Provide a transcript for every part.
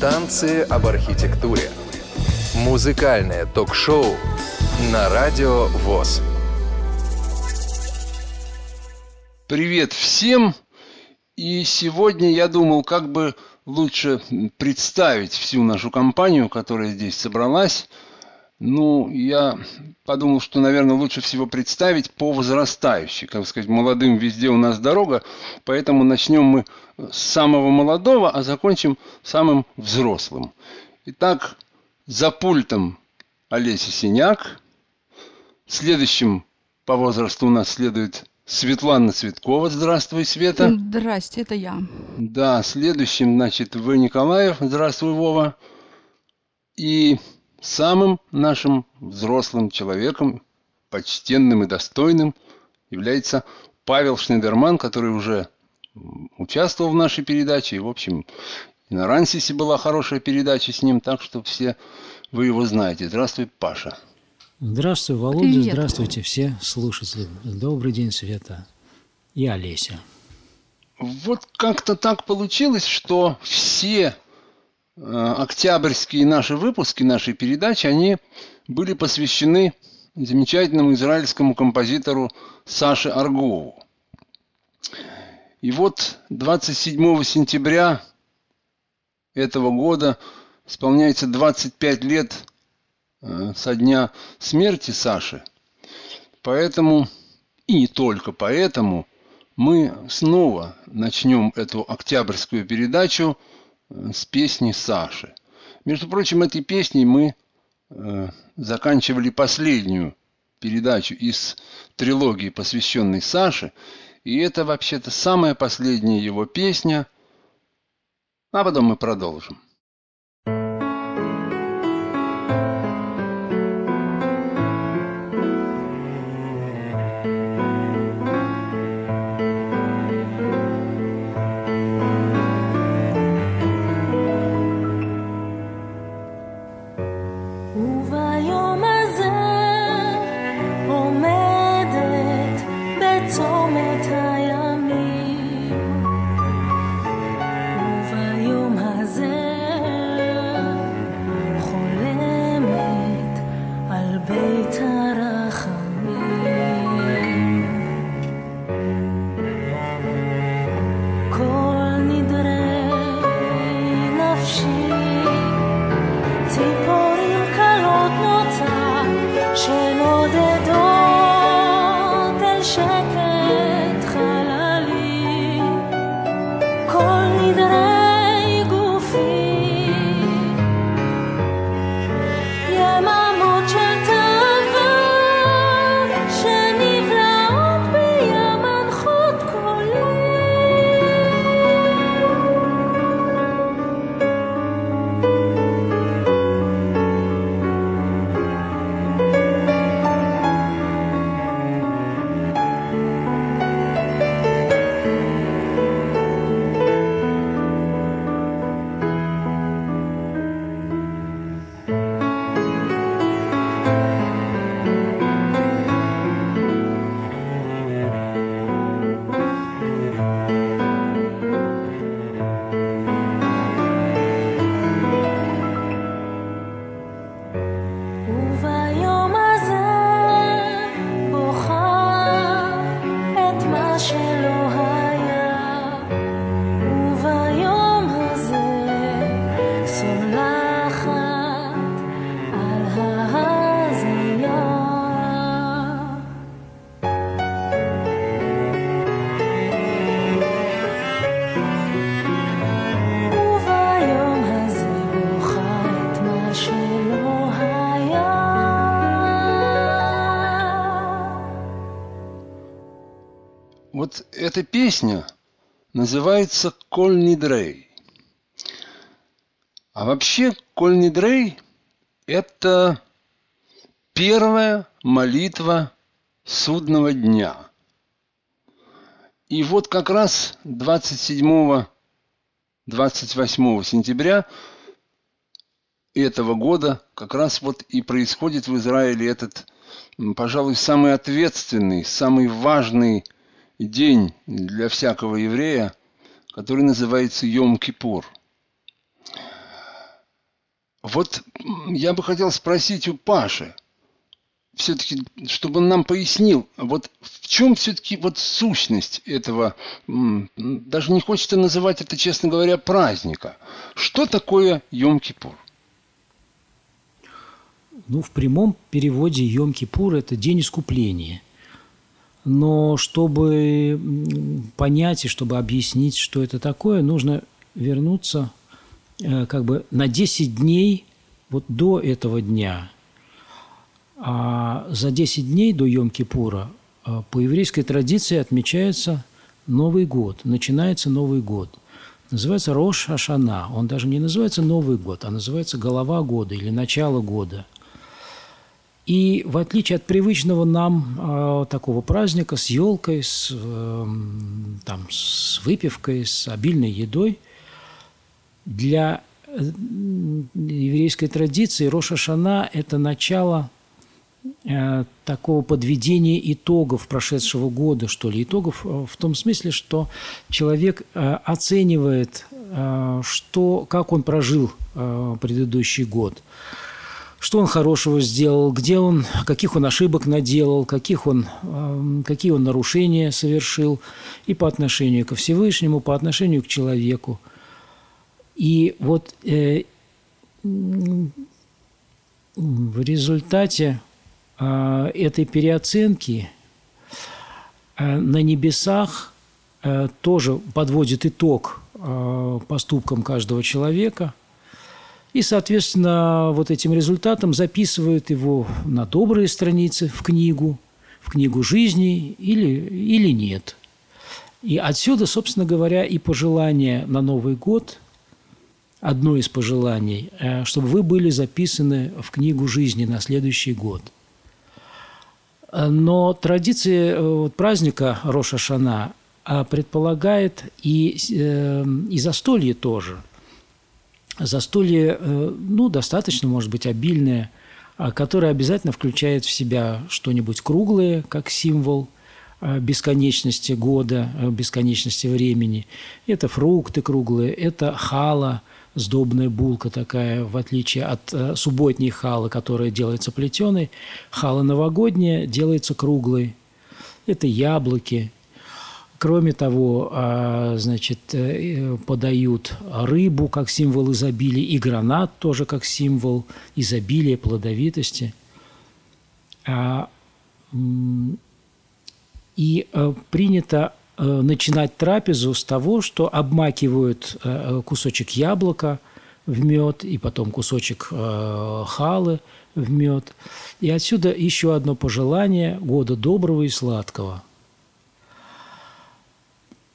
Танцы об архитектуре. Музыкальное ток-шоу на радио ВОЗ. Привет всем! И сегодня я думал, как бы лучше представить всю нашу компанию, которая здесь собралась. Ну, я подумал, что, наверное, лучше всего представить по возрастающей. Как сказать, молодым везде у нас дорога, поэтому начнем мы с самого молодого, а закончим самым взрослым. Итак, за пультом Олеся Синяк. Следующим по возрасту у нас следует Светлана Цветкова. Здравствуй, Света. Здрасте, это я. Да, следующим, значит, В. Николаев. Здравствуй, Вова. И самым нашим взрослым человеком, почтенным и достойным, является Павел Шнейдерман, который уже участвовал в нашей передаче. И, в общем, и на Рансисе была хорошая передача с ним, так что все вы его знаете. Здравствуй, Паша. Здравствуй, Володя. Привет. Здравствуйте все слушатели. Добрый день, Света и Олеся. Вот как-то так получилось, что все октябрьские наши выпуски нашей передачи, они были посвящены замечательному израильскому композитору Саше Аргову. И вот 27 сентября этого года исполняется 25 лет Э, со дня смерти Саши. Поэтому, и не только поэтому, мы снова начнем эту октябрьскую передачу э, с песни Саши. Между прочим, этой песней мы э, заканчивали последнюю передачу из трилогии, посвященной Саше. И это вообще-то самая последняя его песня. А потом мы продолжим. Песня называется «Коль Нидрей». А вообще «Коль Нидрей» – это первая молитва судного дня. И вот как раз 27-28 сентября этого года как раз вот и происходит в Израиле этот, пожалуй, самый ответственный, самый важный день для всякого еврея, который называется Йом-Кипур. Вот я бы хотел спросить у Паши, все-таки, чтобы он нам пояснил, вот в чем все-таки вот сущность этого, даже не хочется называть это, честно говоря, праздника. Что такое Йом-Кипур? Ну, в прямом переводе Йом-Кипур – это день искупления. Но чтобы понять и чтобы объяснить, что это такое, нужно вернуться э, как бы на 10 дней вот до этого дня. А за 10 дней до Йом-Кипура э, по еврейской традиции отмечается Новый год, начинается Новый год. Называется Рош Ашана. Он даже не называется Новый год, а называется Голова года или Начало года – и в отличие от привычного нам э, такого праздника с елкой, с, э, там, с выпивкой, с обильной едой, для э, еврейской традиции Роша Шана – это начало э, такого подведения итогов прошедшего года, что ли, итогов э, в том смысле, что человек э, оценивает, э, что, как он прожил э, предыдущий год – что он хорошего сделал, где он, каких он ошибок наделал, каких он, эм, какие он нарушения совершил и по отношению ко Всевышнему, по отношению к человеку. И вот э, в результате э, этой переоценки э, на небесах э, тоже подводит итог э, поступкам каждого человека – и, соответственно, вот этим результатом записывают его на добрые страницы в книгу, в книгу жизни или, или нет. И отсюда, собственно говоря, и пожелание на Новый год, одно из пожеланий, э, чтобы вы были записаны в книгу жизни на следующий год. Но традиция э, праздника Роша Шана э, предполагает и, и застолье тоже – застолье, э, ну, достаточно, может быть, обильное, а, которое обязательно включает в себя что-нибудь круглое, как символ э, бесконечности года, э, бесконечности времени. Это фрукты круглые, это хала, сдобная булка такая, в отличие от субботней халы, которая делается плетеной. Хала новогодняя делается круглой. Это яблоки, Кроме того, а, значит, э, подают рыбу как символ изобилия и гранат тоже как символ изобилия, плодовитости. А, и э, принято э, начинать трапезу с того, что обмакивают кусочек яблока в мед и потом кусочек халы в мед. И отсюда еще одно пожелание года доброго и сладкого –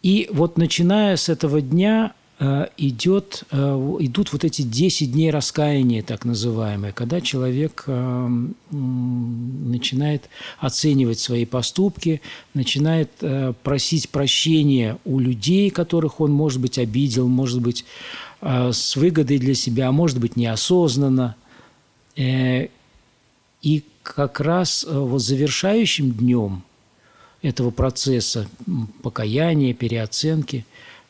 и вот начиная с этого дня э, идет, э, идут вот эти 10 дней раскаяния, так называемые, когда человек э, начинает оценивать свои поступки, начинает просить прощения у людей, которых он, может быть, обидел, может быть, с выгодой для себя, а может быть, неосознанно. И как раз вот завершающим днем – этого процесса покаяния, переоценки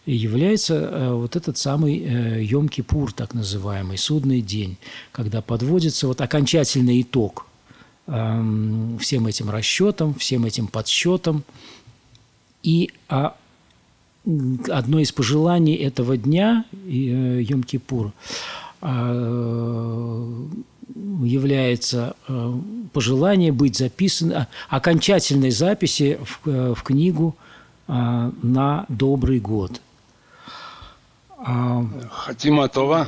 является э, вот этот самый э, Йом-Кипур, так называемый, судный день, когда подводится вот окончательный итог всем этим расчетам, всем этим подсчетам. И а, одно из пожеланий этого дня, э, Йом-Кипур, а, является э, пожелание быть записано, окончательной записи в, э, в книгу э, на добрый год. А, Хатиматова?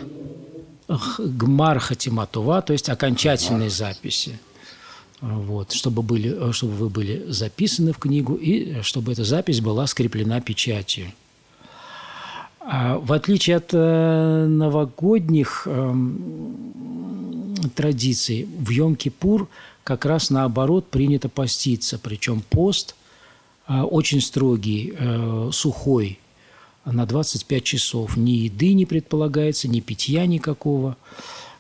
Гмар Хатиматова, то есть окончательные записи. Вот, чтобы, были, чтобы вы были записаны в книгу и чтобы эта запись была скреплена печатью. А в отличие от новогодних эм, традиций. В Йом-Кипур как раз наоборот принято поститься. Причем пост э, очень строгий, э, сухой, на 25 часов. Ни еды не предполагается, ни питья никакого.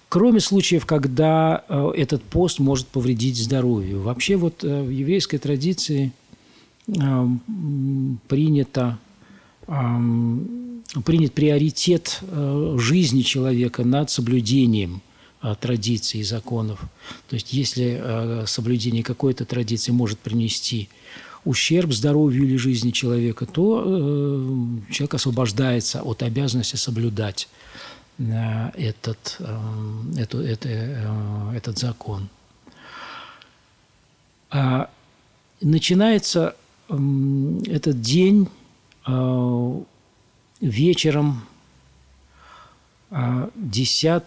Кроме случаев, когда э, этот пост может повредить здоровью. Вообще вот в еврейской традиции принято принят приоритет жизни человека над соблюдением – традиций и законов. То есть если соблюдение какой-то традиции может принести ущерб здоровью или жизни человека, то человек освобождается от обязанности соблюдать этот, это, это, этот закон. А начинается этот день вечером 10,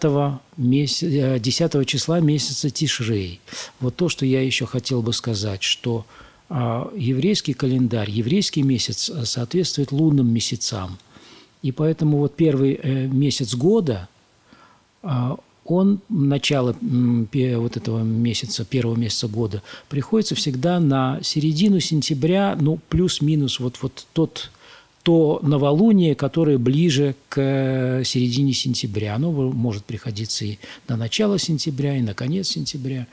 меся... 10 числа месяца Тишрей. Вот то, что я еще хотел бы сказать, что а, еврейский календарь, еврейский месяц э, соответствует лунным месяцам. И поэтому вот первый э, месяц года, а, он, начало вот этого месяца, первого месяца года, приходится всегда на середину сентября, ну, плюс-минус вот, вот тот то новолуние, которое ближе к э, середине сентября. Оно может приходиться и на начало сентября, и на конец сентября.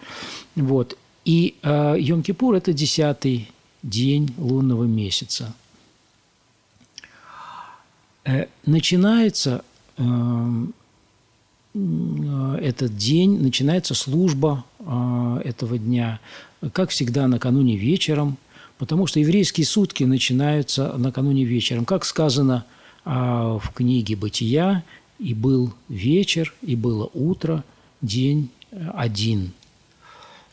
Вот. И э, Йом-Кипур – это десятый день лунного месяца. Э, начинается э, э, этот день, начинается служба э, этого дня, как всегда, накануне вечером – потому что еврейские сутки начинаются накануне вечером. Как сказано а, в книге «Бытия», «И был вечер, и было утро, день э, один».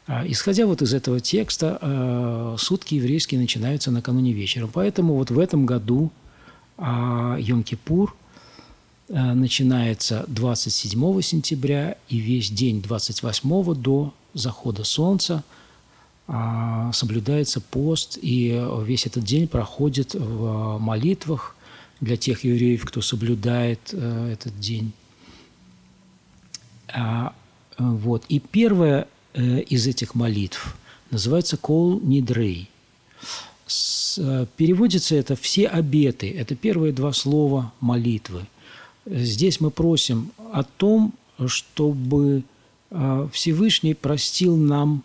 А, исходя вот из этого текста, а, сутки еврейские начинаются накануне вечера. Поэтому вот в этом году Йом-Кипур начинается 27 сентября и весь день 28 до захода солнца – соблюдается пост, и весь этот день проходит в молитвах для тех евреев, кто соблюдает э, этот день. А, вот. И первая э, из этих молитв называется «Кол Нидрей». Э, переводится это «все обеты». Это первые два слова молитвы. Здесь мы просим о том, чтобы Всевышний простил нам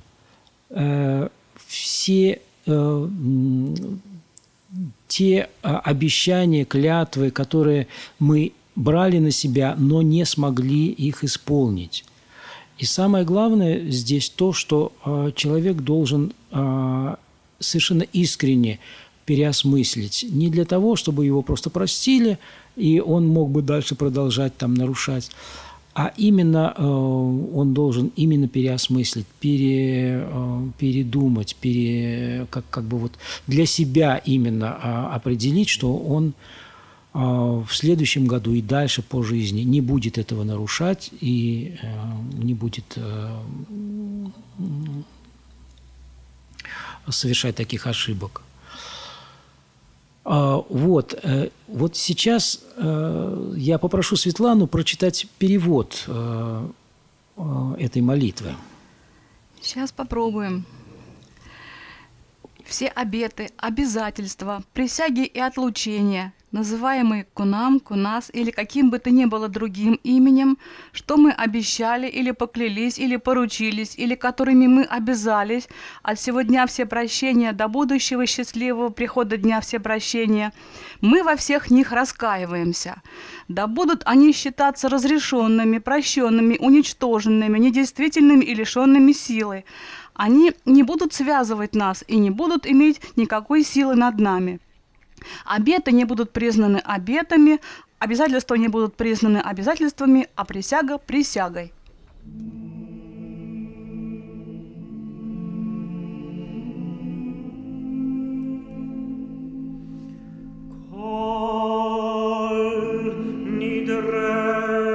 все э, те а, обещания, клятвы, которые мы брали на себя, но не смогли их исполнить. И самое главное здесь то, что а, человек должен а, совершенно искренне переосмыслить. Не для того, чтобы его просто простили, и он мог бы дальше продолжать там нарушать, а именно э, он должен именно переосмыслить, пере, э, передумать, пере, как, как бы вот для себя именно э, определить, что он в следующем году и дальше по жизни не будет этого нарушать и не будет совершать таких ошибок. А, вот, э, вот сейчас э, я попрошу Светлану прочитать перевод э, этой молитвы. Сейчас попробуем. Все обеты, обязательства, присяги и отлучения, называемый Кунам, Кунас или каким бы то ни было другим именем, что мы обещали или поклялись или поручились, или которыми мы обязались от всего дня все прощения до будущего счастливого прихода дня все прощения, мы во всех них раскаиваемся. Да будут они считаться разрешенными, прощенными, уничтоженными, недействительными и лишенными силы. Они не будут связывать нас и не будут иметь никакой силы над нами. Обеты не будут признаны обетами, обязательства не будут признаны обязательствами, а присяга – присягой. Col nidre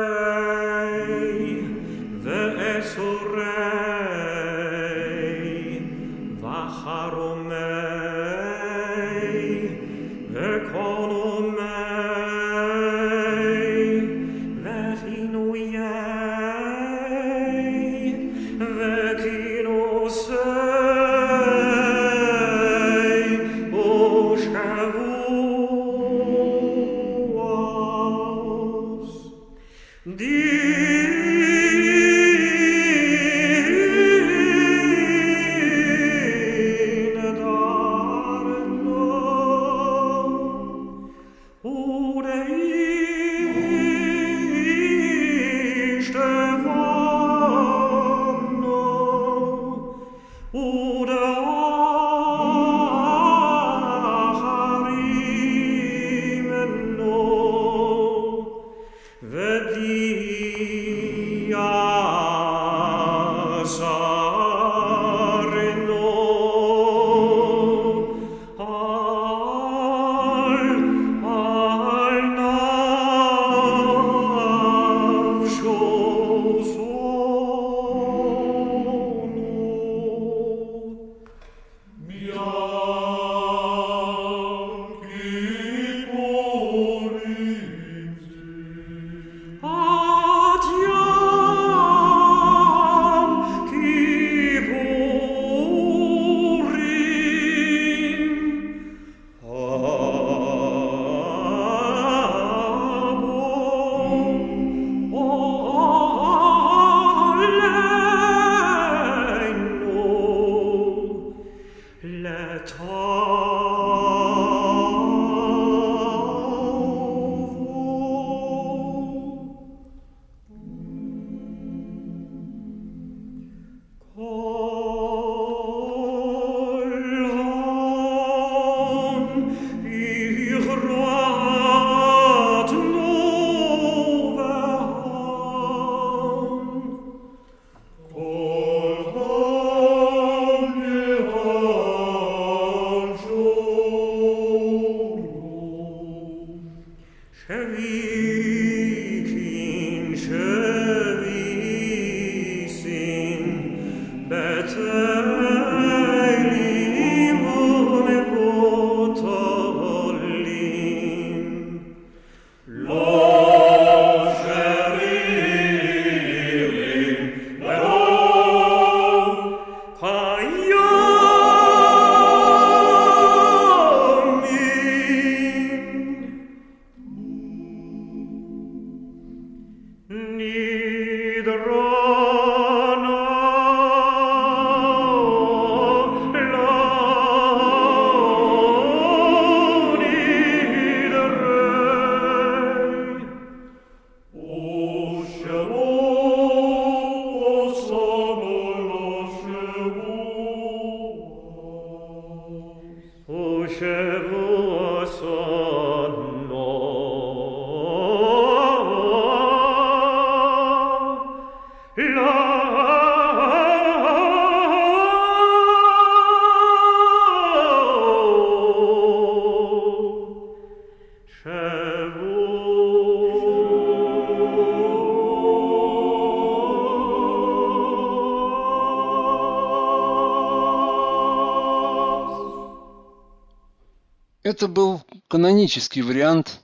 Это был канонический вариант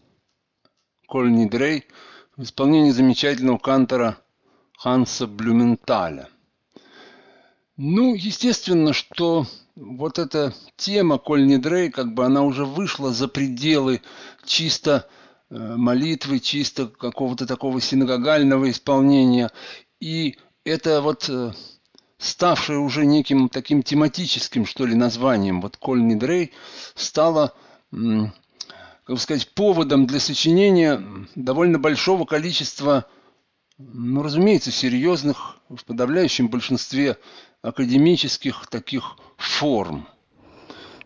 Кольни Дрей в исполнении замечательного кантора Ханса Блюменталя. Ну, естественно, что вот эта тема Кольни Дрей, как бы она уже вышла за пределы чисто э, молитвы, чисто какого-то такого синагогального исполнения. И это вот э, ставшее уже неким таким тематическим, что ли, названием, вот Кольни Дрей, стало как сказать, поводом для сочинения довольно большого количества, ну, разумеется, серьезных, в подавляющем большинстве академических таких форм.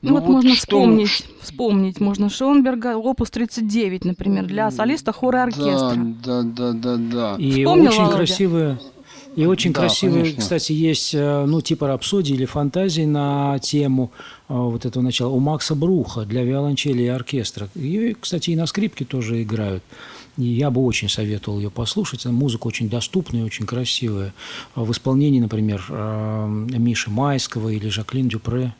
Ну, ну вот, вот можно что... вспомнить, вспомнить можно Шонберга, опус 39, например, для солиста хора и оркестра. Да, да, да, да, да. И Вспомнил, очень Володя? красивые и очень да, красивые, конечно. кстати, есть, э, ну, типа рапсодии или фантазии на тему э, вот этого начала у Макса Бруха для виолончели и оркестра. Ее, кстати, и на скрипке тоже играют. И я бы очень советовал ее послушать. Музыка очень доступная очень красивая. В исполнении, например, э, Миши Майского или Жаклин Дюпре.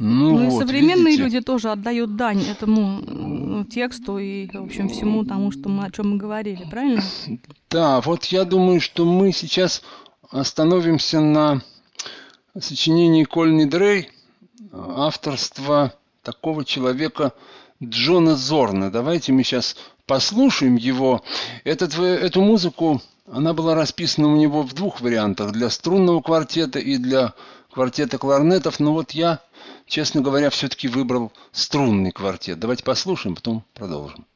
Ну, ну вот, и современные видите. люди тоже отдают дань этому тексту и, в общем, всему тому, что мы, о чем мы говорили, правильно? Да, вот я думаю, что мы сейчас остановимся на сочинении Кольни Дрей, авторства такого человека Джона Зорна. Давайте мы сейчас послушаем его. Этот, эту музыку, она была расписана у него в двух вариантах, для струнного квартета и для квартета кларнетов. Но вот я честно говоря, все-таки выбрал струнный квартет. Давайте послушаем, потом продолжим.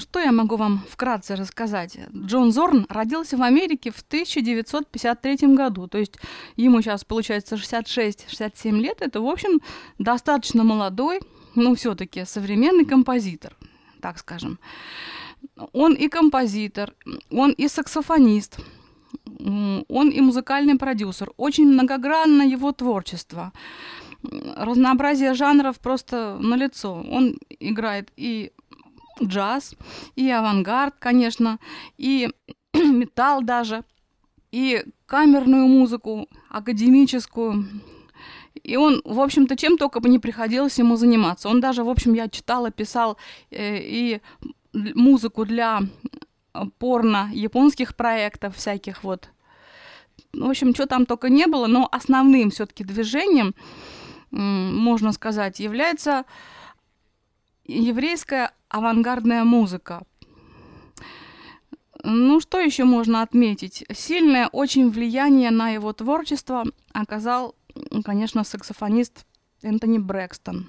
Что я могу вам вкратце рассказать? Джон Зорн родился в Америке в 1953 году, то есть ему сейчас получается 66-67 лет, это, в общем, достаточно молодой, но все-таки современный композитор, так скажем. Он и композитор, он и саксофонист, он и музыкальный продюсер. Очень многогранно его творчество. Разнообразие жанров просто налицо. Он играет и джаз, и авангард, конечно, и металл даже, и камерную музыку, академическую. И он, в общем-то, чем только бы не приходилось ему заниматься. Он даже, в общем, я читала, писал э, и музыку для порно японских проектов всяких вот. В общем, что там только не было, но основным все-таки движением, можно сказать, является еврейская авангардная музыка. Ну, что еще можно отметить? Сильное очень влияние на его творчество оказал, конечно, саксофонист Энтони Брэкстон.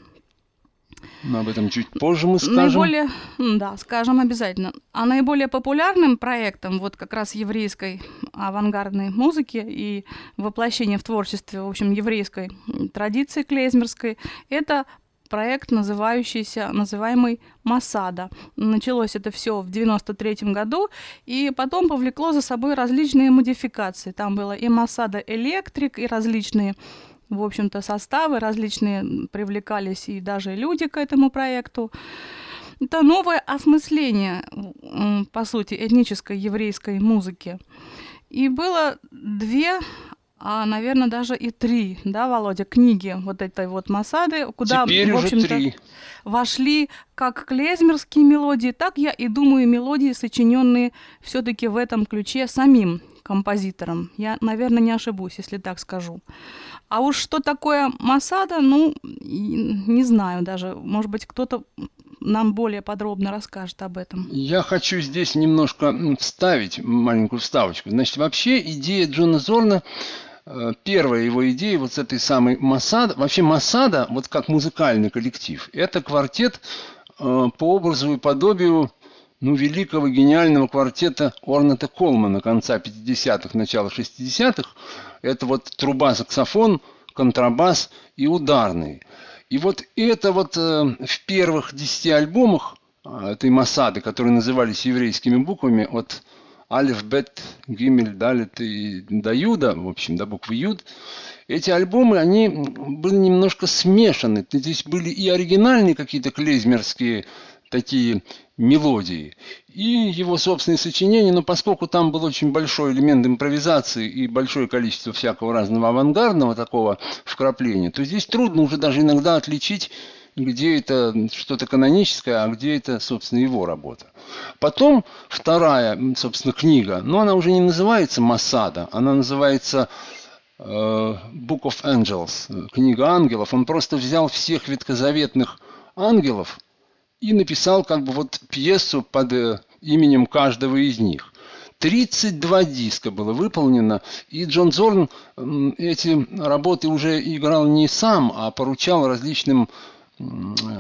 Но об этом чуть позже мы скажем. Наиболее, да, скажем обязательно. А наиболее популярным проектом вот как раз еврейской авангардной музыки и воплощения в творчестве, в общем, еврейской традиции клейзмерской, это проект, называющийся, называемый Масада. Началось это все в 93 году, и потом повлекло за собой различные модификации. Там было и Масада Электрик, и различные в общем-то, составы различные привлекались, и даже люди к этому проекту. Это новое осмысление, по сути, этнической еврейской музыки. И было две а, наверное, даже и три, да, Володя, книги вот этой вот Масады, куда, Теперь в общем-то, вошли как клезмерские мелодии, так я и думаю мелодии, сочиненные все-таки в этом ключе самим композитором. Я, наверное, не ошибусь, если так скажу. А уж что такое Масада, ну, не знаю даже. Может быть, кто-то нам более подробно расскажет об этом. Я хочу здесь немножко вставить маленькую вставочку. Значит, вообще идея Джона Зорна первая его идея вот с этой самой Масада, вообще Масада, вот как музыкальный коллектив, это квартет э, по образу и подобию ну, великого гениального квартета Орната Колмана конца 50-х, начала 60-х. Это вот труба, саксофон, контрабас и ударный. И вот это вот э, в первых десяти альбомах этой Масады, которые назывались еврейскими буквами, от Алиф, Бет, Гимель, Далит и до Юда, в общем, до буквы Юд, эти альбомы, они были немножко смешаны. Здесь были и оригинальные какие-то клезмерские такие мелодии, и его собственные сочинения, но поскольку там был очень большой элемент импровизации и большое количество всякого разного авангардного такого вкрапления, то здесь трудно уже даже иногда отличить где это что-то каноническое, а где это, собственно, его работа. Потом вторая, собственно, книга, но она уже не называется «Масада», она называется э, Book of Angels, книга ангелов. Он просто взял всех ветхозаветных ангелов и написал как бы вот пьесу под э, именем каждого из них. 32 диска было выполнено, и Джон Зорн эти работы уже играл не сам, а поручал различным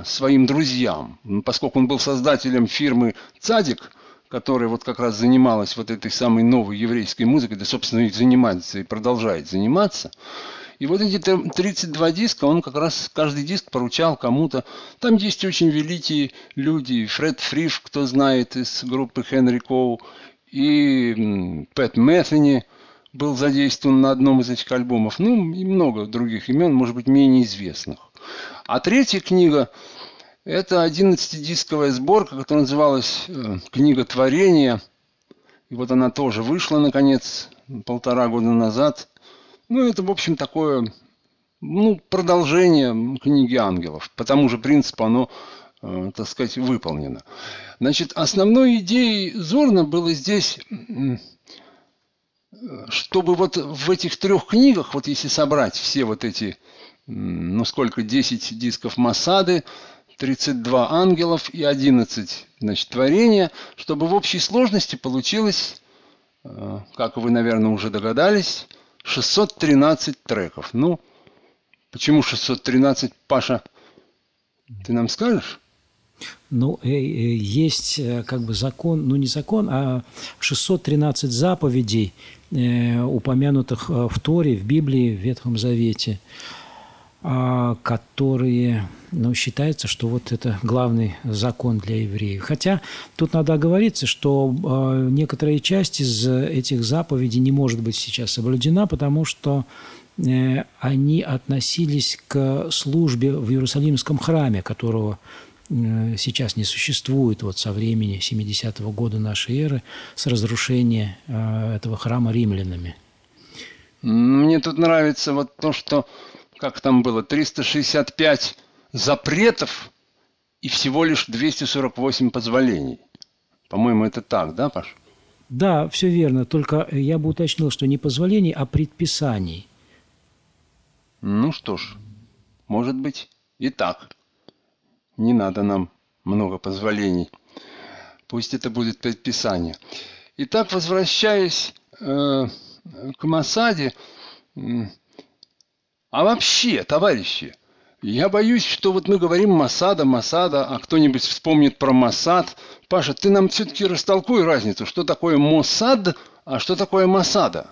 своим друзьям. Поскольку он был создателем фирмы «Цадик», которая вот как раз занималась вот этой самой новой еврейской музыкой, да, собственно, и занимается, и продолжает заниматься. И вот эти 32 диска, он как раз каждый диск поручал кому-то. Там есть очень великие люди. Фред Фриш, кто знает, из группы Хенри Коу, и Пэт Мэттени был задействован на одном из этих альбомов. Ну, и много других имен, может быть, менее известных. А третья книга – это 11-дисковая сборка, которая называлась э, «Книга творения». И вот она тоже вышла, наконец, полтора года назад. Ну, это, в общем, такое ну, продолжение книги ангелов. По тому же принципу оно, э, так сказать, выполнено. Значит, основной идеей Зорна было здесь, чтобы вот в этих трех книгах, вот если собрать все вот эти ну сколько, 10 дисков Масады, 32 ангелов и 11 значит, творения, чтобы в общей сложности получилось, э, как вы, наверное, уже догадались, 613 треков. Ну, почему 613, Паша, ты нам скажешь? Ну, э, э, есть как бы закон, ну не закон, а 613 заповедей, упомянутых в Торе, в Библии, в Ветхом Завете, которые, ну, считается, что вот это главный закон для евреев. Хотя тут надо оговориться, что некоторая часть из этих заповедей не может быть сейчас соблюдена, потому что они относились к службе в Иерусалимском храме, которого Э, сейчас не существует вот со времени 70-го года нашей эры с разрушения э, этого храма римлянами. Мне тут нравится вот то, что, как там было, 365 запретов и всего лишь 248 позволений. По-моему, это так, да, Паш? Да, все верно. Только я бы уточнил, что не позволений, а предписаний. Ну что ж, может быть и так не надо нам много позволений. Пусть это будет предписание. Итак, возвращаясь э, к Масаде, а вообще, товарищи, я боюсь, что вот мы говорим Масада, Масада, а кто-нибудь вспомнит про Масад. Паша, ты нам все-таки растолкуй разницу, что такое Мосад, а что такое Масада?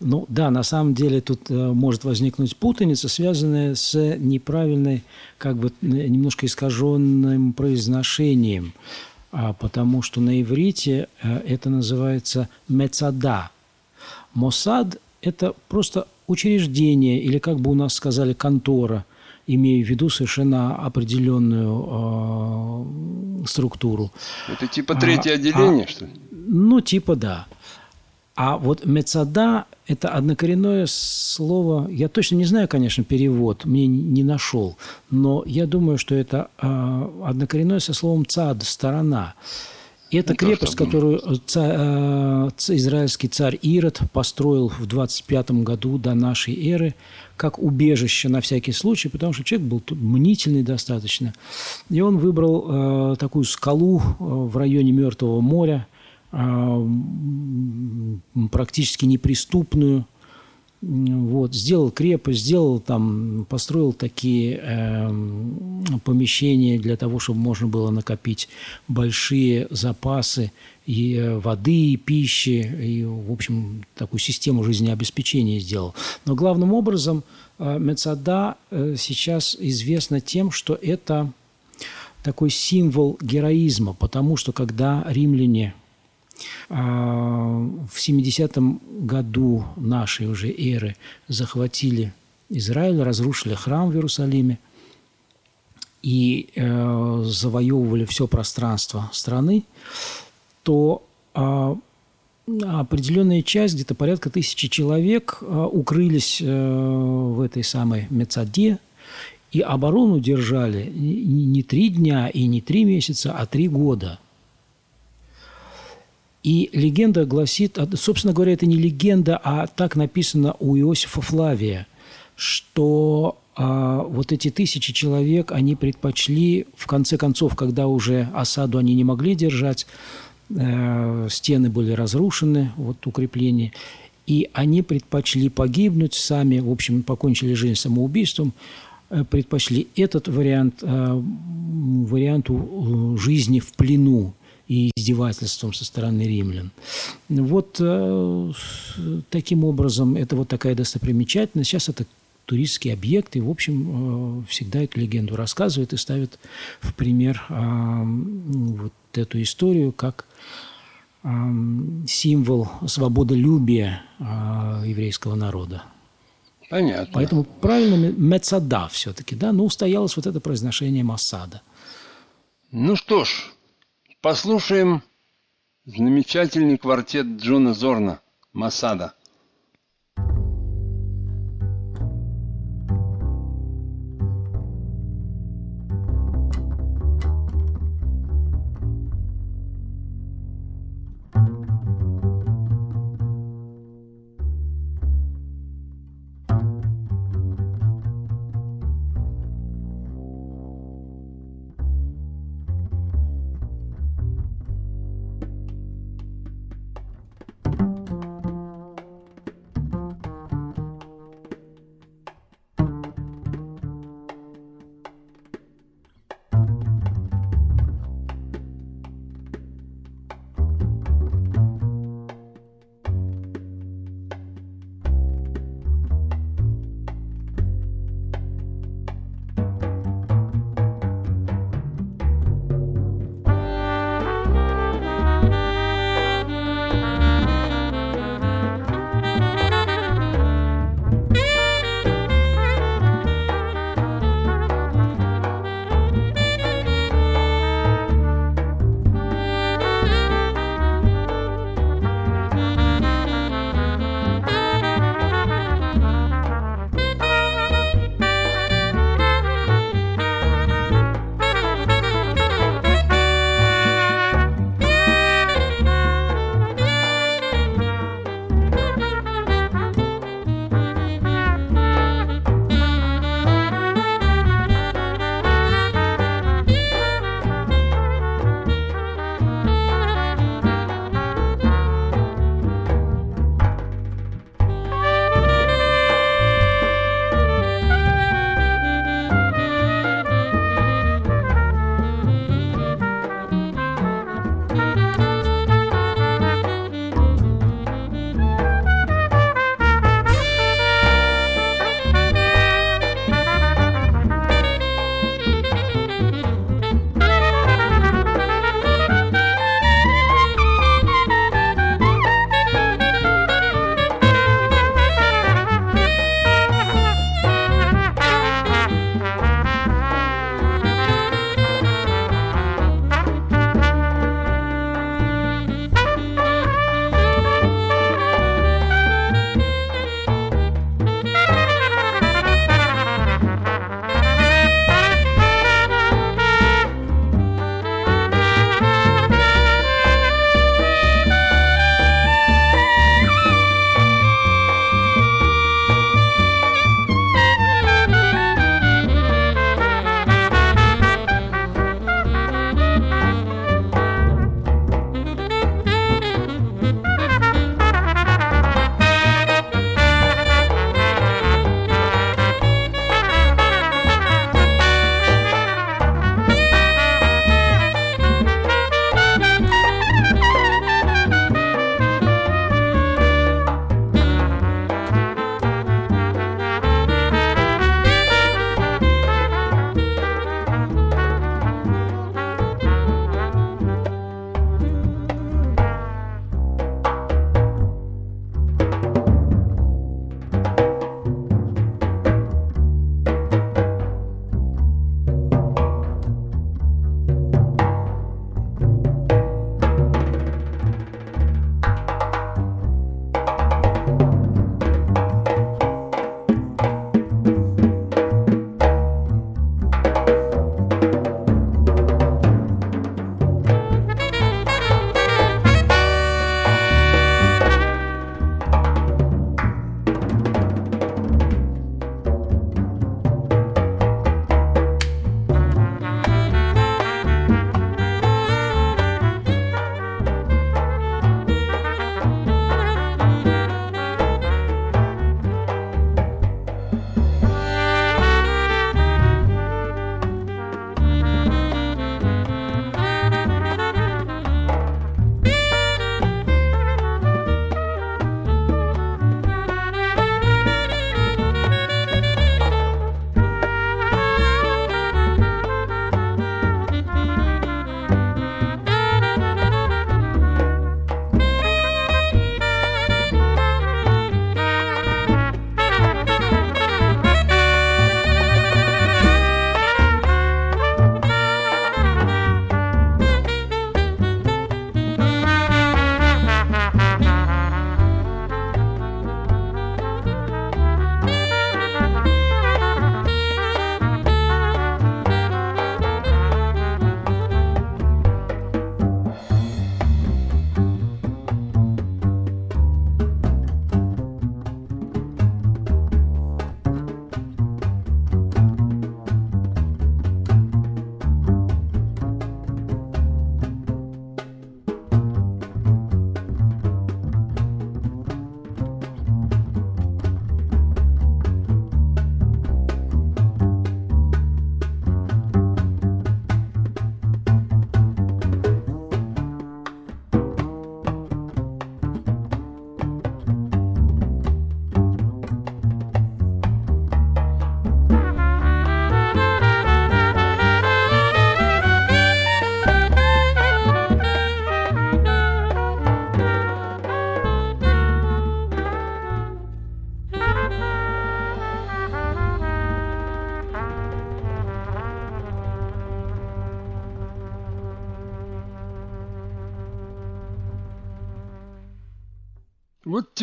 Ну да, на самом деле тут э, может возникнуть путаница, связанная с неправильной, как бы немножко искаженным произношением, а, потому что на иврите э, это называется мецада. Мосад – это просто учреждение, или как бы у нас сказали, контора, имея в виду совершенно определенную э, структуру. Это типа третье а, отделение, а, что ли? Ну, типа да. А вот мецада – это однокоренное слово. Я точно не знаю, конечно, перевод, мне не нашел. Но я думаю, что это э, однокоренное со словом цад – сторона. И это ну, крепость, которую царь, э, израильский царь Ирод построил в 25 году до нашей эры как убежище на всякий случай, потому что человек был мнительный достаточно. И он выбрал э, такую скалу э, в районе Мертвого моря – а, практически неприступную. Вот, сделал крепость, сделал там, построил такие э, помещения для того, чтобы можно было накопить большие запасы и э, воды, и пищи, и, в общем, такую систему жизнеобеспечения сделал. Но главным образом э, Мецада э, сейчас известна тем, что это такой символ героизма, потому что когда римляне в 70-м году нашей уже эры захватили Израиль, разрушили храм в Иерусалиме и э, завоевывали все пространство страны, то э, определенная часть, где-то порядка тысячи человек, э, укрылись э, в этой самой Мецаде и оборону держали не три дня и не три месяца, а три года – и легенда гласит, а, собственно говоря, это не легенда, а так написано у Иосифа Флавия, что а, вот эти тысячи человек, они предпочли, в конце концов, когда уже осаду они не могли держать, э, стены были разрушены, вот укрепления, и они предпочли погибнуть сами, в общем, покончили жизнь самоубийством, э, предпочли этот вариант э, варианту жизни в плену, и издевательством со стороны римлян. Вот э, таким образом, это вот такая достопримечательность. Сейчас это туристский объект, и, в общем, э, всегда эту легенду рассказывают и ставят в пример э, вот эту историю как э, символ свободолюбия э, еврейского народа. Понятно. Поэтому правильно Мецада все-таки, да, но устоялось вот это произношение Масада. Ну что ж, Послушаем замечательный квартет Джона Зорна «Масада».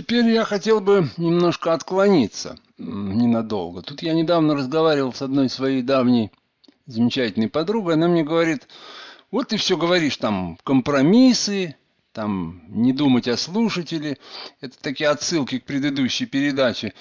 Теперь я хотел бы немножко отклониться ненадолго. Тут я недавно разговаривал с одной своей давней замечательной подругой. Она мне говорит, вот ты все говоришь там компромиссы, там не думать о слушателе. Это такие отсылки к предыдущей передаче.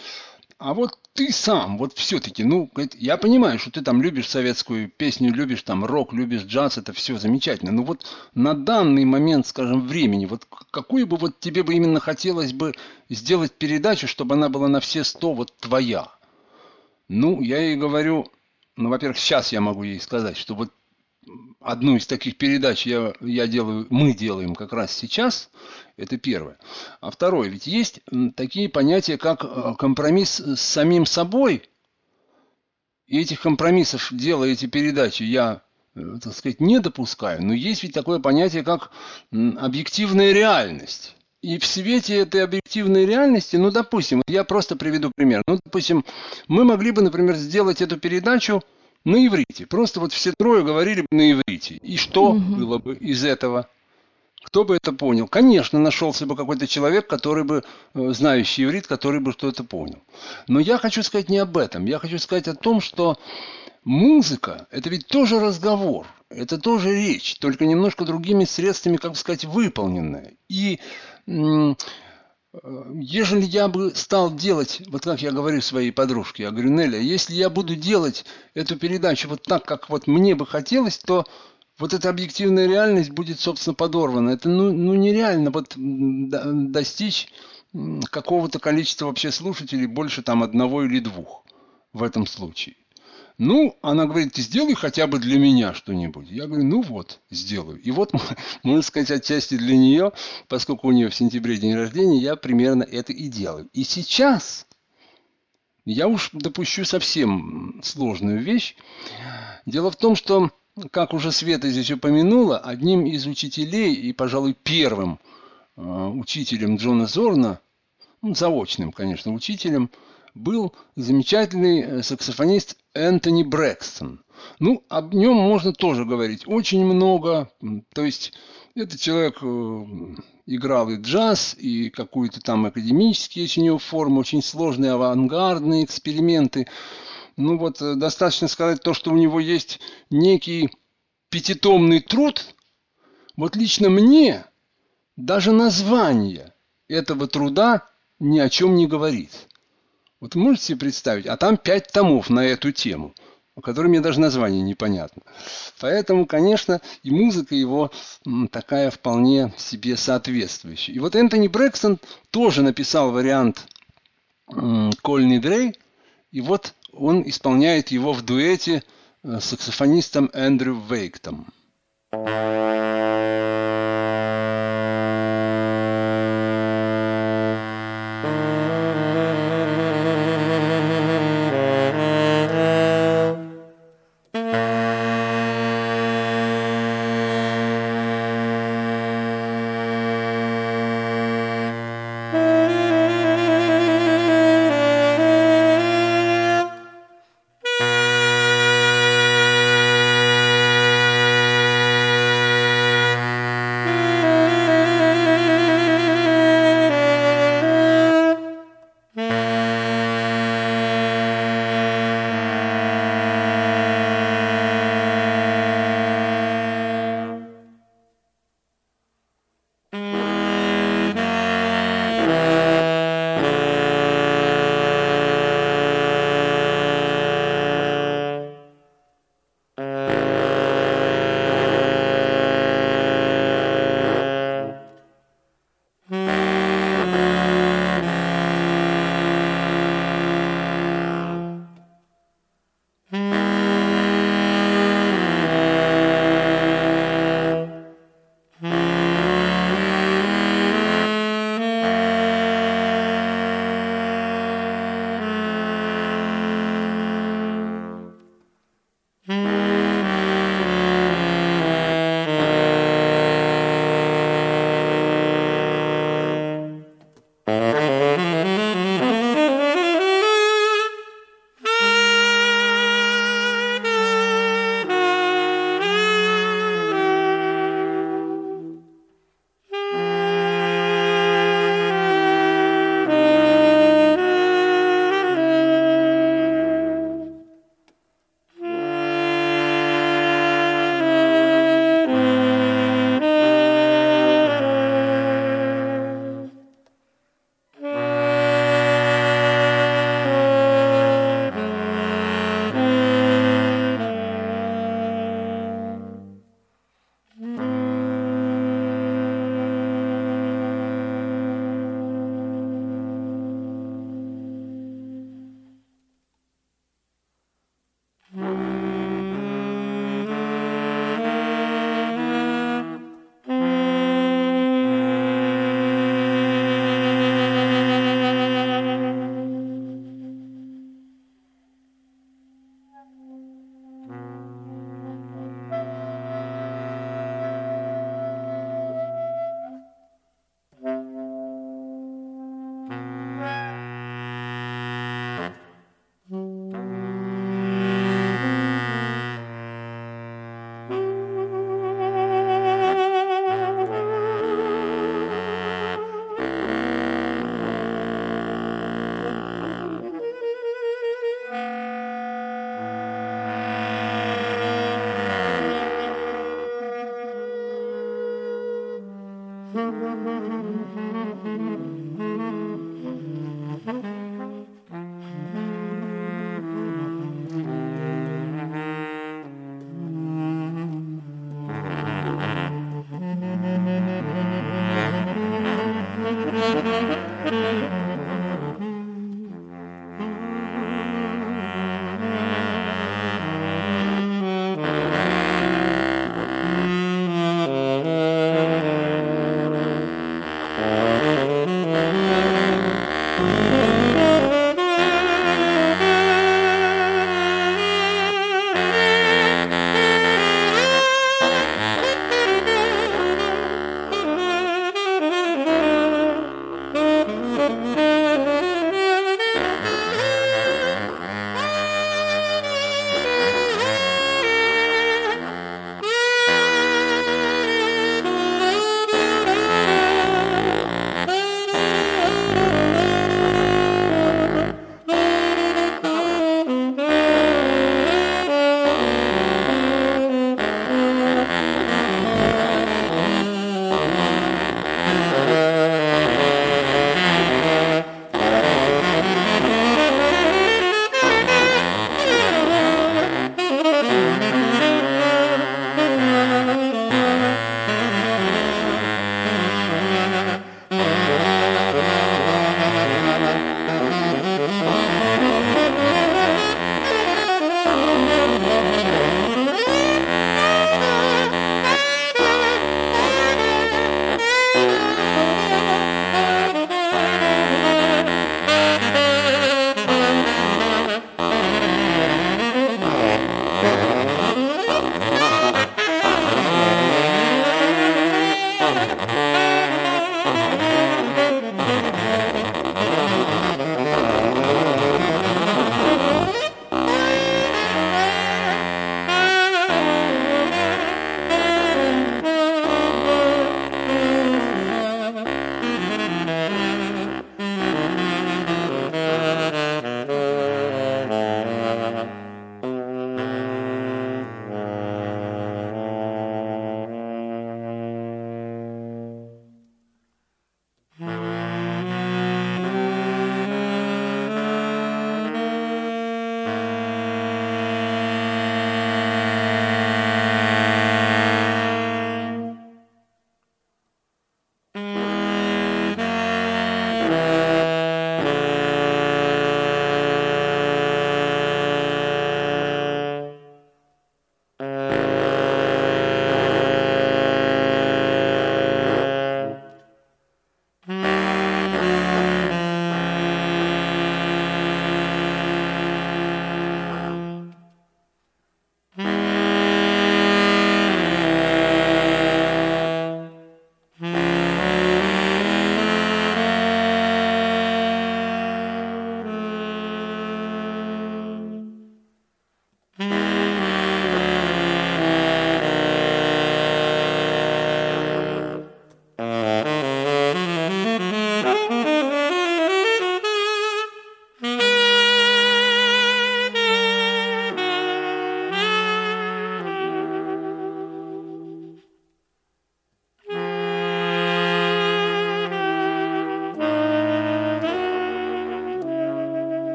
А вот ты сам, вот все-таки, ну, я понимаю, что ты там любишь советскую песню, любишь там рок, любишь джаз, это все замечательно. Но вот на данный момент, скажем, времени, вот какую бы вот тебе бы именно хотелось бы сделать передачу, чтобы она была на все сто вот твоя? Ну, я ей говорю, ну, во-первых, сейчас я могу ей сказать, что вот одну из таких передач я, я делаю, мы делаем как раз сейчас. Это первое. А второе, ведь есть такие понятия, как э, компромисс с самим собой. И этих компромиссов, делая эти передачи, я, э, так сказать, не допускаю. Но есть ведь такое понятие, как объективная реальность. И в свете этой объективной реальности, ну, допустим, я просто приведу пример. Ну, допустим, мы могли бы, например, сделать эту передачу – на иврите. Просто вот все трое говорили бы на иврите. И что угу. было бы из этого? Кто бы это понял? Конечно, нашелся бы какой-то человек, который бы, э, знающий иврит, который бы что-то понял. Но я хочу сказать не об этом. Я хочу сказать о том, что музыка – это ведь тоже разговор. Это тоже речь, только немножко другими средствами, как сказать, выполненная. И ежели я бы стал делать, вот как я говорю своей подружке, я говорю, Неля, если я буду делать эту передачу вот так, как вот мне бы хотелось, то вот эта объективная реальность будет, собственно, подорвана. Это ну, ну нереально вот достичь какого-то количества вообще слушателей, больше там одного или двух в этом случае. Ну, она говорит, ты сделай хотя бы для меня что-нибудь. Я говорю, ну вот, сделаю. И вот, можно сказать, отчасти для нее, поскольку у нее в сентябре день рождения, я примерно это и делаю. И сейчас я уж допущу совсем сложную вещь. Дело в том, что, как уже Света здесь упомянула, одним из учителей и, пожалуй, первым э, учителем Джона Зорна, ну, заочным, конечно, учителем – был замечательный э, саксофонист Энтони Брэкстон. Ну, об нем можно тоже говорить очень много. То есть, этот человек э, играл и джаз, и какую-то там академические у него формы, очень сложные авангардные эксперименты. Ну вот, э, достаточно сказать то, что у него есть некий пятитомный труд. Вот лично мне даже название этого труда ни о чем не говорит. Вот можете себе представить? А там пять томов на эту тему, у которой мне даже название непонятно. Поэтому, конечно, и музыка его такая вполне себе соответствующая. И вот Энтони Брэкстон тоже написал вариант Кольни Дрей, и вот он исполняет его в дуэте э, с саксофонистом Эндрю Вейктом.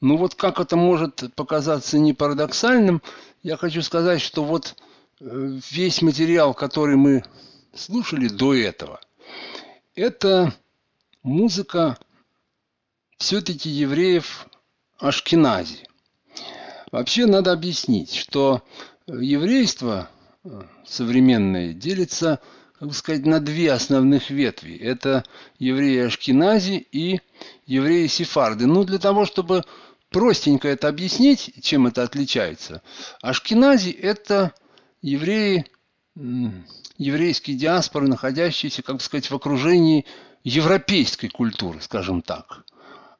Ну вот как это может показаться не парадоксальным, я хочу сказать, что вот э, весь материал, который мы слушали до этого, это музыка все-таки евреев Ашкенази. Вообще надо объяснить, что еврейство э, современное делится, как бы сказать, на две основных ветви. Это евреи Ашкенази и евреи Сефарды. Ну, для того, чтобы простенько это объяснить, чем это отличается. Ашкенази – это евреи, еврейские диаспоры, находящиеся, как сказать, в окружении европейской культуры, скажем так.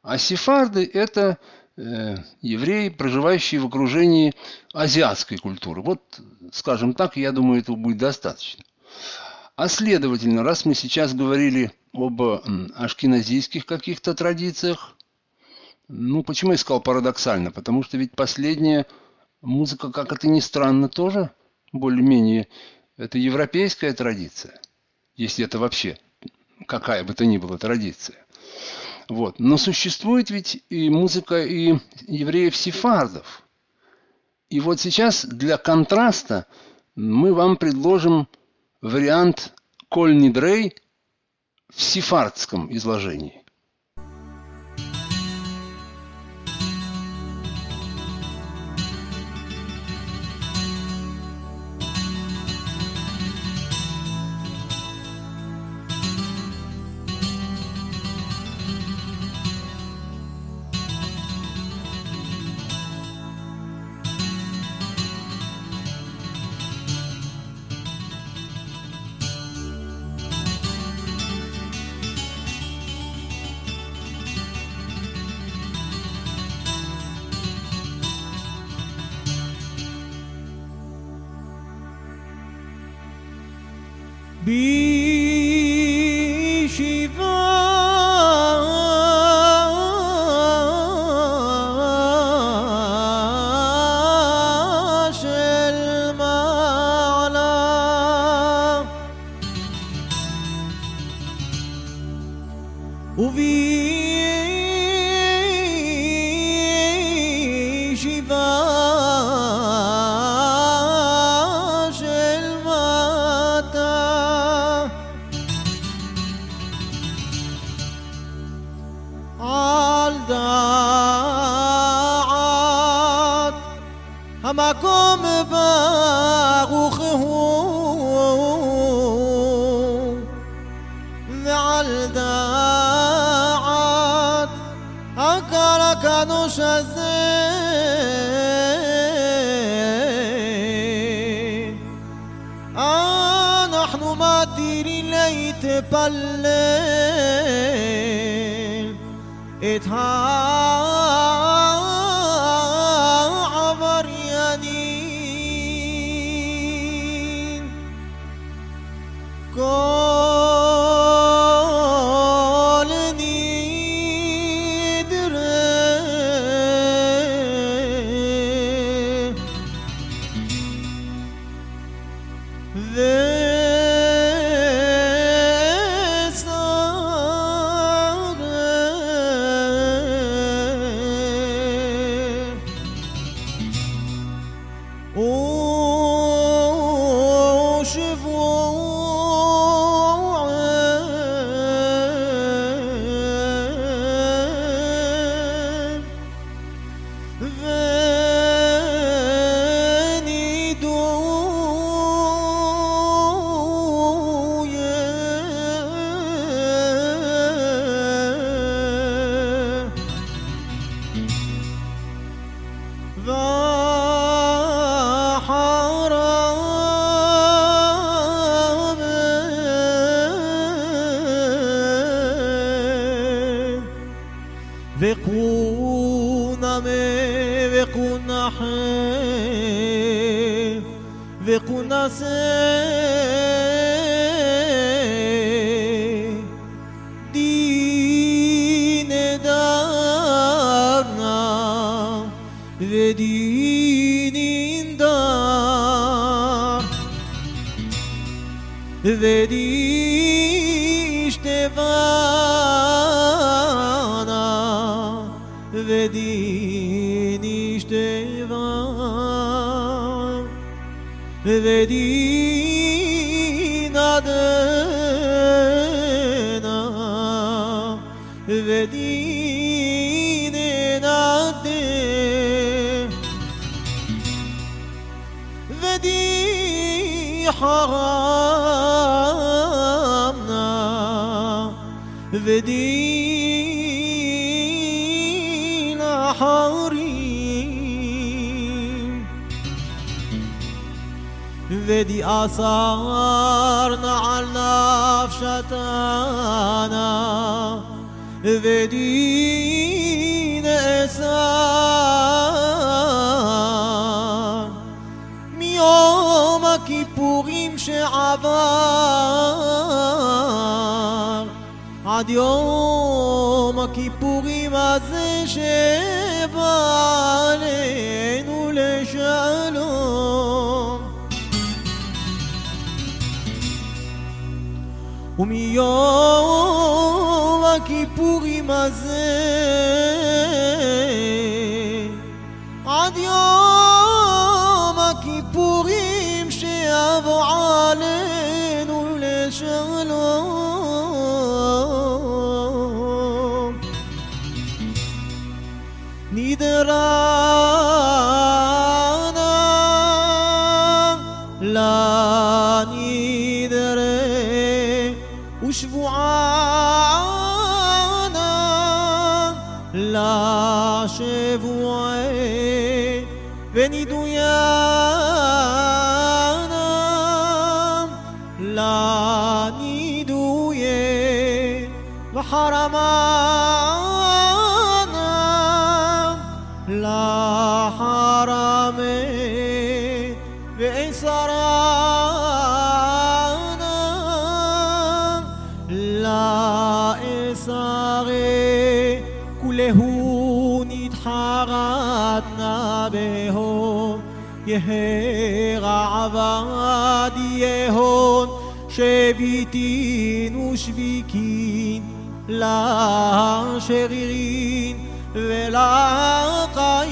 А сефарды – это э, евреи, проживающие в окружении азиатской культуры. Вот, скажем так, я думаю, этого будет достаточно. А следовательно, раз мы сейчас говорили об ашкеназийских каких-то традициях, ну, почему я сказал парадоксально? Потому что ведь последняя музыка, как это ни странно, тоже более-менее это европейская традиция, если это вообще какая бы то ни была традиция. Вот. Но существует ведь и музыка и евреев-сефардов. И вот сейчас для контраста мы вам предложим вариант Коль Нидрей в сефардском изложении. dininden ve işte bana ve din işte ve din الفدين حارين فدي آثارنا على فشتانا فدين إسان מיום הכיפורים שעבר עד יום הכיפורים הזה שבא עלינו לשלום. ומיום הכיפורים הזה כולהו נתחרתנה בהו יהא עבד יהון שביתין ושביקין לשרירין ולקיימין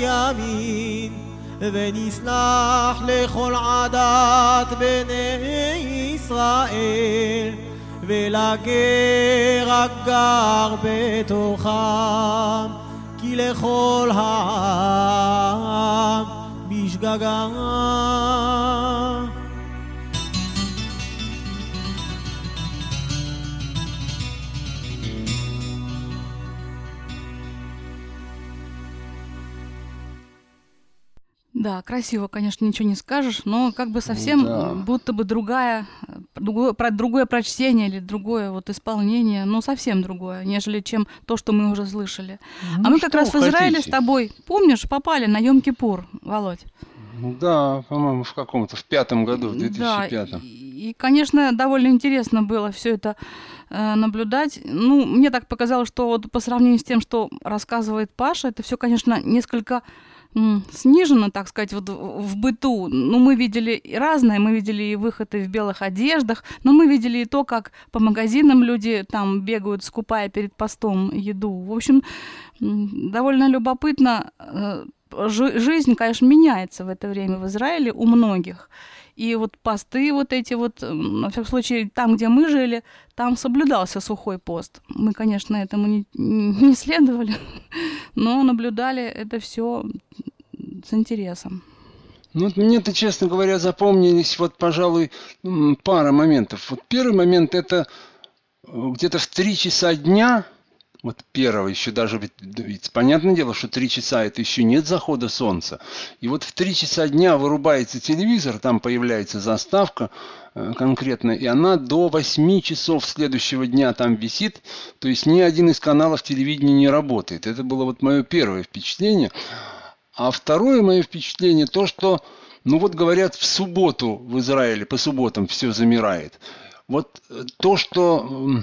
ונסלח לכל עדת בני ישראל ולגר הגר בתוכם כי לכל העם בשגגה Да, красиво, конечно, ничего не скажешь, но как бы совсем да. будто бы другая, э, другое, про, другое прочтение или другое вот исполнение, ну совсем другое, нежели чем то, что мы уже слышали. а Ну, мы как раз в Израиле хотите? с тобой, помнишь, попали на Йом-Кипур, Володь? Ну Да, по-моему, в каком-то, в пятом году, в 2005. Да, и, и, конечно, довольно интересно было все это э, наблюдать. Ну, мне так показалось, что вот по сравнению с тем, что рассказывает Паша, это все, конечно, несколько м, снижено, так сказать, вот в быту. Ну, мы видели разное, мы видели и выходы в белых одеждах, но мы видели и то, как по магазинам люди там бегают, скупая перед постом еду. В общем, довольно любопытно. Жи- Жизнь, конечно, меняется в это время в Израиле у многих. И вот посты вот эти вот, во всяком случае, там, где мы жили, там соблюдался сухой пост. Мы, конечно, этому не, не следовали, но наблюдали это все с интересом. Ну, мне-то, честно говоря, запомнились вот, пожалуй, пара моментов. Вот первый момент это э, где-то в три часа дня, вот первого еще даже, ведь, понятное дело, что три часа это еще нет захода солнца. И вот в три часа дня вырубается телевизор, там появляется заставка э, конкретно, и она до 8 часов следующего дня там висит, то есть ни один из каналов телевидения не работает. Это было вот мое первое впечатление. А второе мое впечатление то, что, ну вот говорят, в субботу в Израиле, по субботам все замирает. Вот э, то, что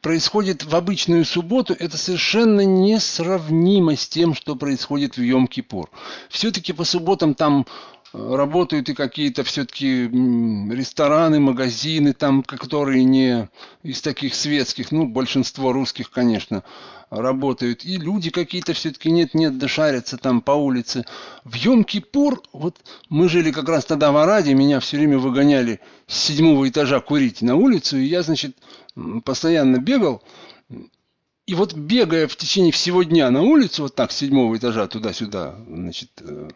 происходит в обычную субботу, это совершенно несравнимо с тем, что происходит в Йом-Кипур. Все-таки по субботам там работают и какие-то все-таки рестораны, магазины, там, которые не из таких светских, ну, большинство русских, конечно, работают. И люди какие-то все-таки нет-нет, да шарятся там по улице. В Йом-Кипур, вот мы жили как раз тогда в Араде, меня все время выгоняли с седьмого этажа курить на улицу, и я, значит, постоянно бегал. И вот бегая в течение всего дня на улицу, вот так, с седьмого этажа туда-сюда, значит, э,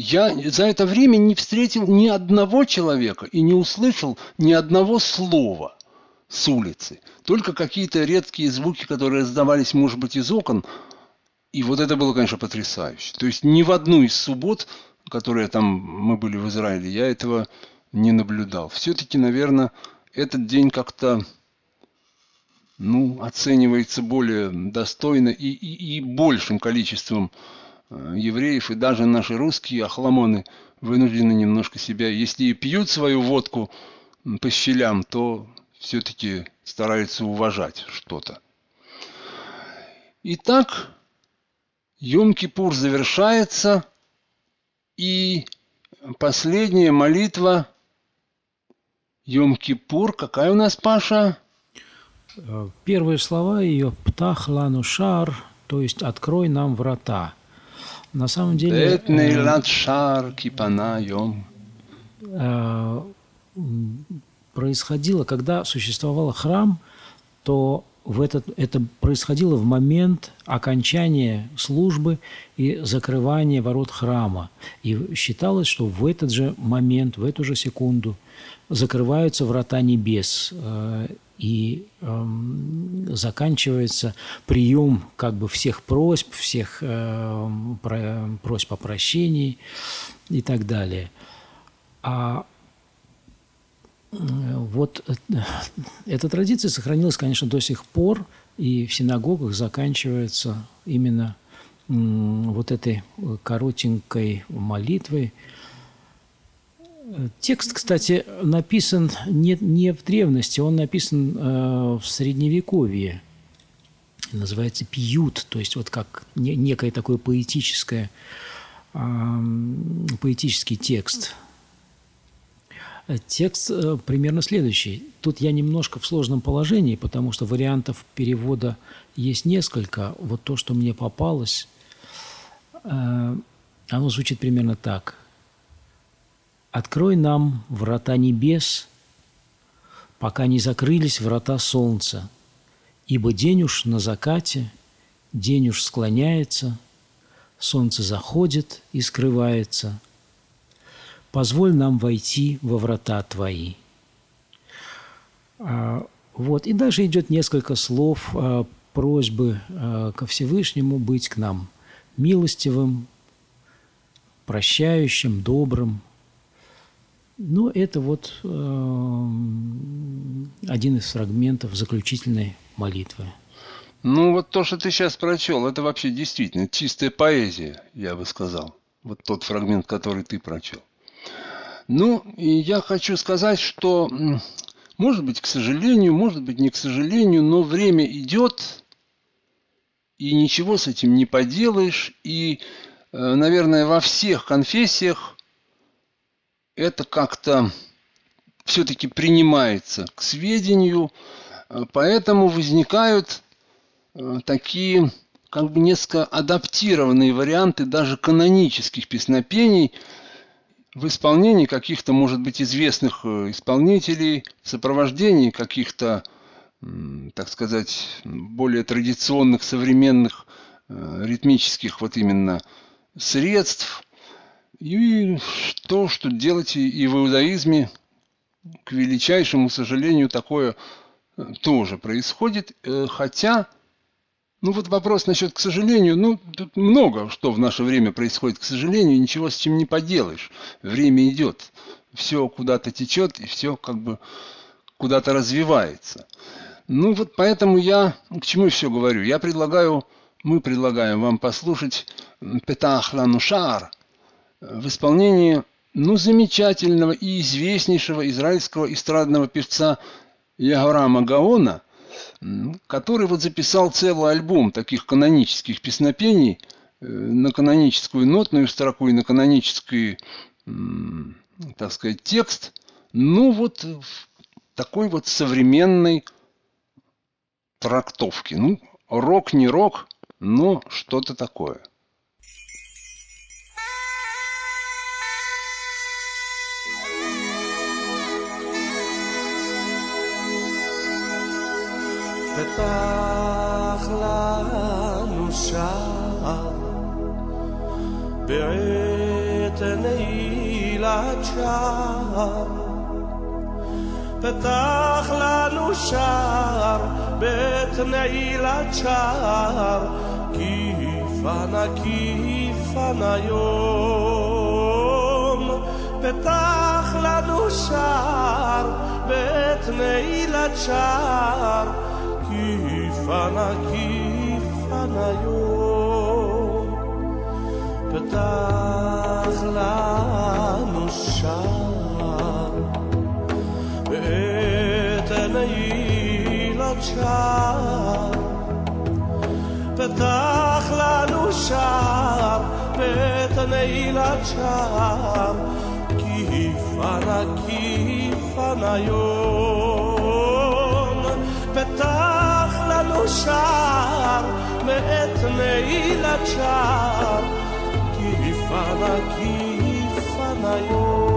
я за это время не встретил ни одного человека и не услышал ни одного слова с улицы. Только какие-то редкие звуки, которые раздавались, может быть, из окон. И вот это было, конечно, потрясающе. То есть ни в одну из суббот, которые там мы были в Израиле, я этого не наблюдал. Все-таки, наверное, этот день как-то ну, оценивается более достойно и, и, и большим количеством евреев, и даже наши русские охламоны вынуждены немножко себя, если и пьют свою водку по щелям, то все-таки стараются уважать что-то. Итак, Йом-Кипур завершается, и последняя молитва Йом-Кипур, какая у нас, Паша? Э, первые слова ее «Птах лану шар», то есть «Открой нам врата». На самом деле... Э. Э, происходило, когда существовал храм, то в этот, это происходило в момент окончания службы и закрывания ворот храма. И считалось, что в этот же момент, в эту же секунду закрываются врата небес и э, заканчивается прием как бы всех просьб, всех э, про, просьб о прощении и так далее. А э, вот э, эта традиция сохранилась, конечно, до сих пор, и в синагогах заканчивается именно вот этой коротенькой молитвой – Текст, кстати, написан не, не в древности, он написан э, в средневековье. Называется пьют, то есть вот как не, некое такое поэтическое, э, поэтический текст. Текст э, примерно следующий. Тут я немножко в сложном положении, потому что вариантов перевода есть несколько. Вот то, что мне попалось, э, оно звучит примерно так – Открой нам врата небес, пока не закрылись врата солнца, ибо день уж на закате, день уж склоняется, солнце заходит и скрывается. Позволь нам войти во врата Твои. А, вот, и дальше идет несколько слов а, просьбы а, ко Всевышнему быть к нам милостивым, прощающим, добрым, ну, это вот э, один из фрагментов заключительной молитвы. Ну, вот то, что ты сейчас прочел, это вообще действительно чистая поэзия, я бы сказал. Вот тот фрагмент, который ты прочел. Ну, и я хочу сказать, что, может быть, к сожалению, может быть, не к сожалению, но время идет, и ничего с этим не поделаешь. И, э, наверное, во всех конфессиях это как-то все-таки принимается к сведению, э, поэтому возникают э, такие как бы несколько адаптированные варианты даже канонических песнопений в исполнении каких-то, может быть, известных э, исполнителей, в сопровождении каких-то, так сказать, более традиционных, современных ритмических вот именно средств – и то, что делать и в иудаизме, к величайшему сожалению, такое э, тоже происходит. Э, хотя, ну вот вопрос насчет к сожалению, ну тут много что в наше время происходит, к сожалению, ничего с чем не поделаешь. Время идет, все куда-то течет и все как бы куда-то развивается. Ну вот поэтому я к чему все говорю. Я предлагаю, мы предлагаем вам послушать Петах Ланушар – в исполнении ну, замечательного и известнейшего израильского эстрадного певца Ягорама Гаона, который вот записал целый альбом таких канонических песнопений э, на каноническую нотную строку и на канонический, так сказать, текст, ну вот такой вот современной трактовки. Ну, рок не рок, но что-то такое. פתח לנו שער בעת נעילת שער פתח לנו שער בעת נעילת שער כיפנה כיפנה יום, פתח לנו שער, ואת נעילת שער, φανακή φαναγιό πετάχλανουσα έτενεήλατσα πετάχλανουσα πέτενεήλατσα κι φανακή φαναγιό שר, מאת נעילת שער, כי יפנה, כי יפנה יום.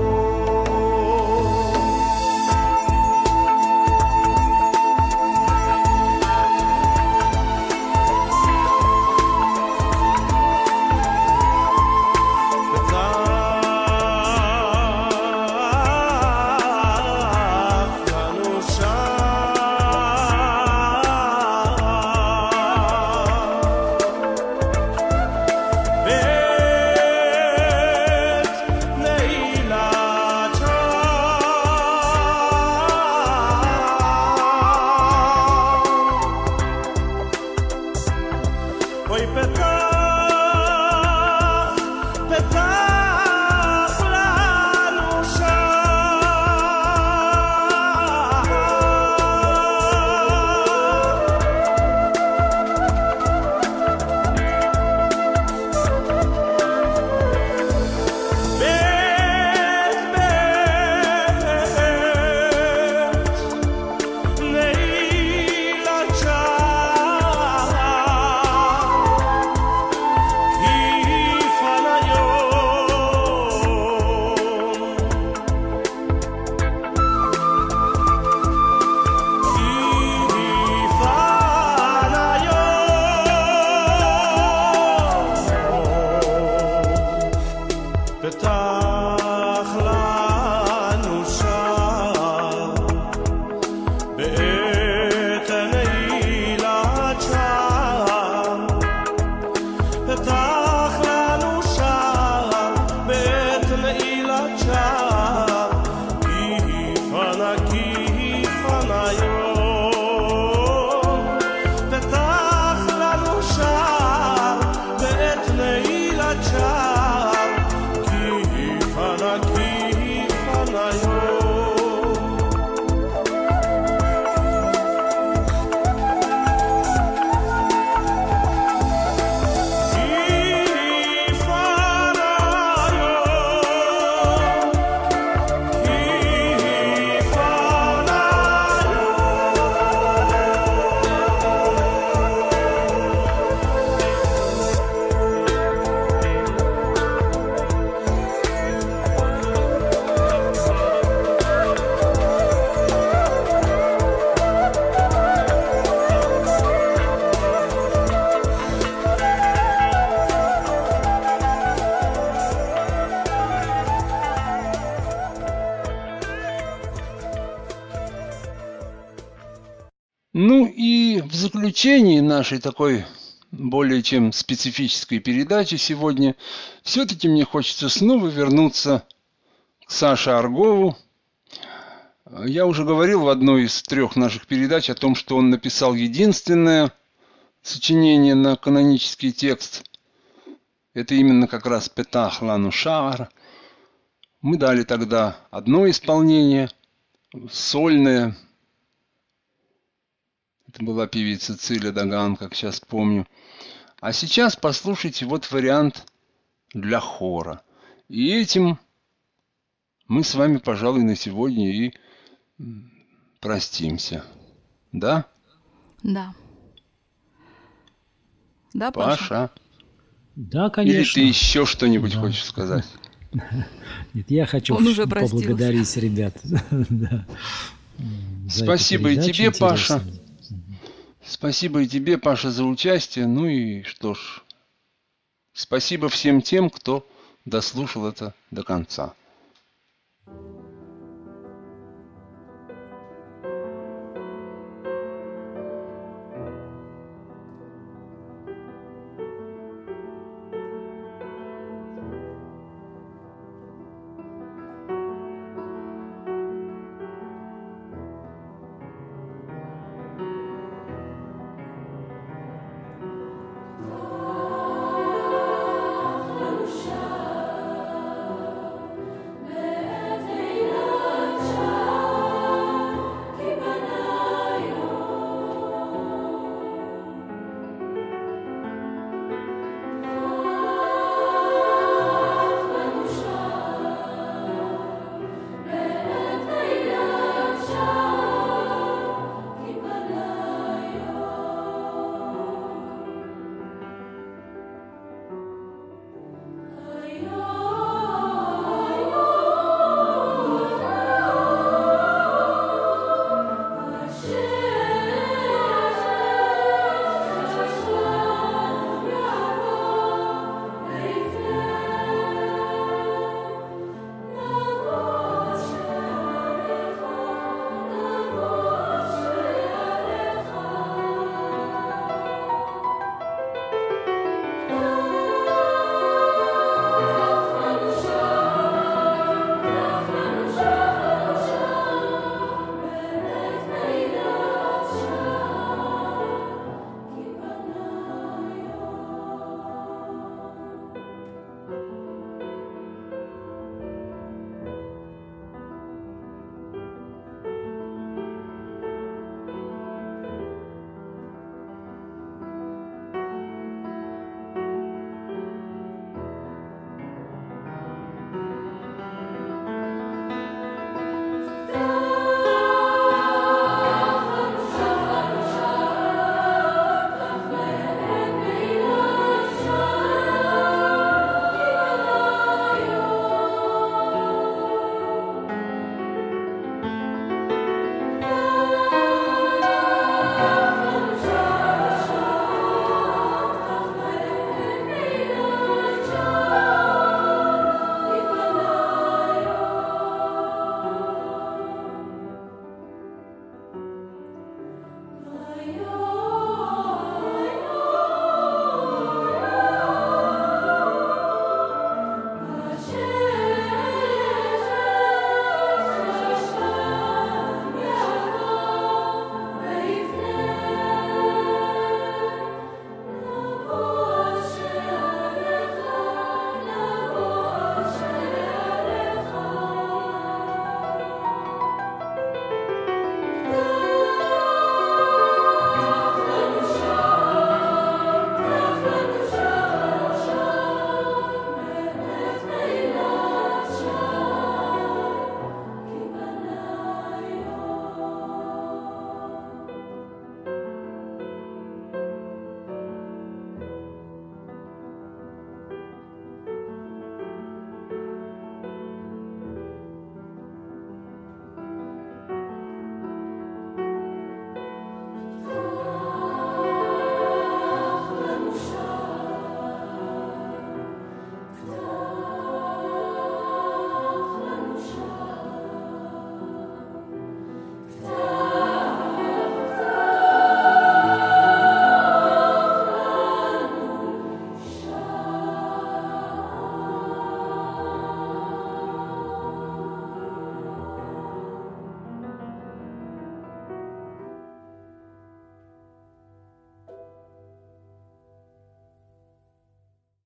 Заключении нашей такой более чем специфической передачи сегодня, все-таки мне хочется снова вернуться к Саше Аргову. Я уже говорил в одной из трех наших передач о том, что он написал единственное сочинение на канонический текст. Это именно как раз Петах Лану Шаар. Мы дали тогда одно исполнение, сольное, это была певица Циля Даган, как сейчас помню. А сейчас послушайте вот вариант для хора. И этим мы с вами, пожалуй, на сегодня и простимся. Да, Да. Да, Паша? Паша? Да, Или конечно. ты еще что-нибудь Да. хочешь сказать? Нет, я хочу Он уже поблагодарить ребят. Да. Спасибо и тебе, Паша. интересную. Спасибо и тебе, Паша, за участие. Ну и что ж, спасибо всем тем, кто дослушал это до конца.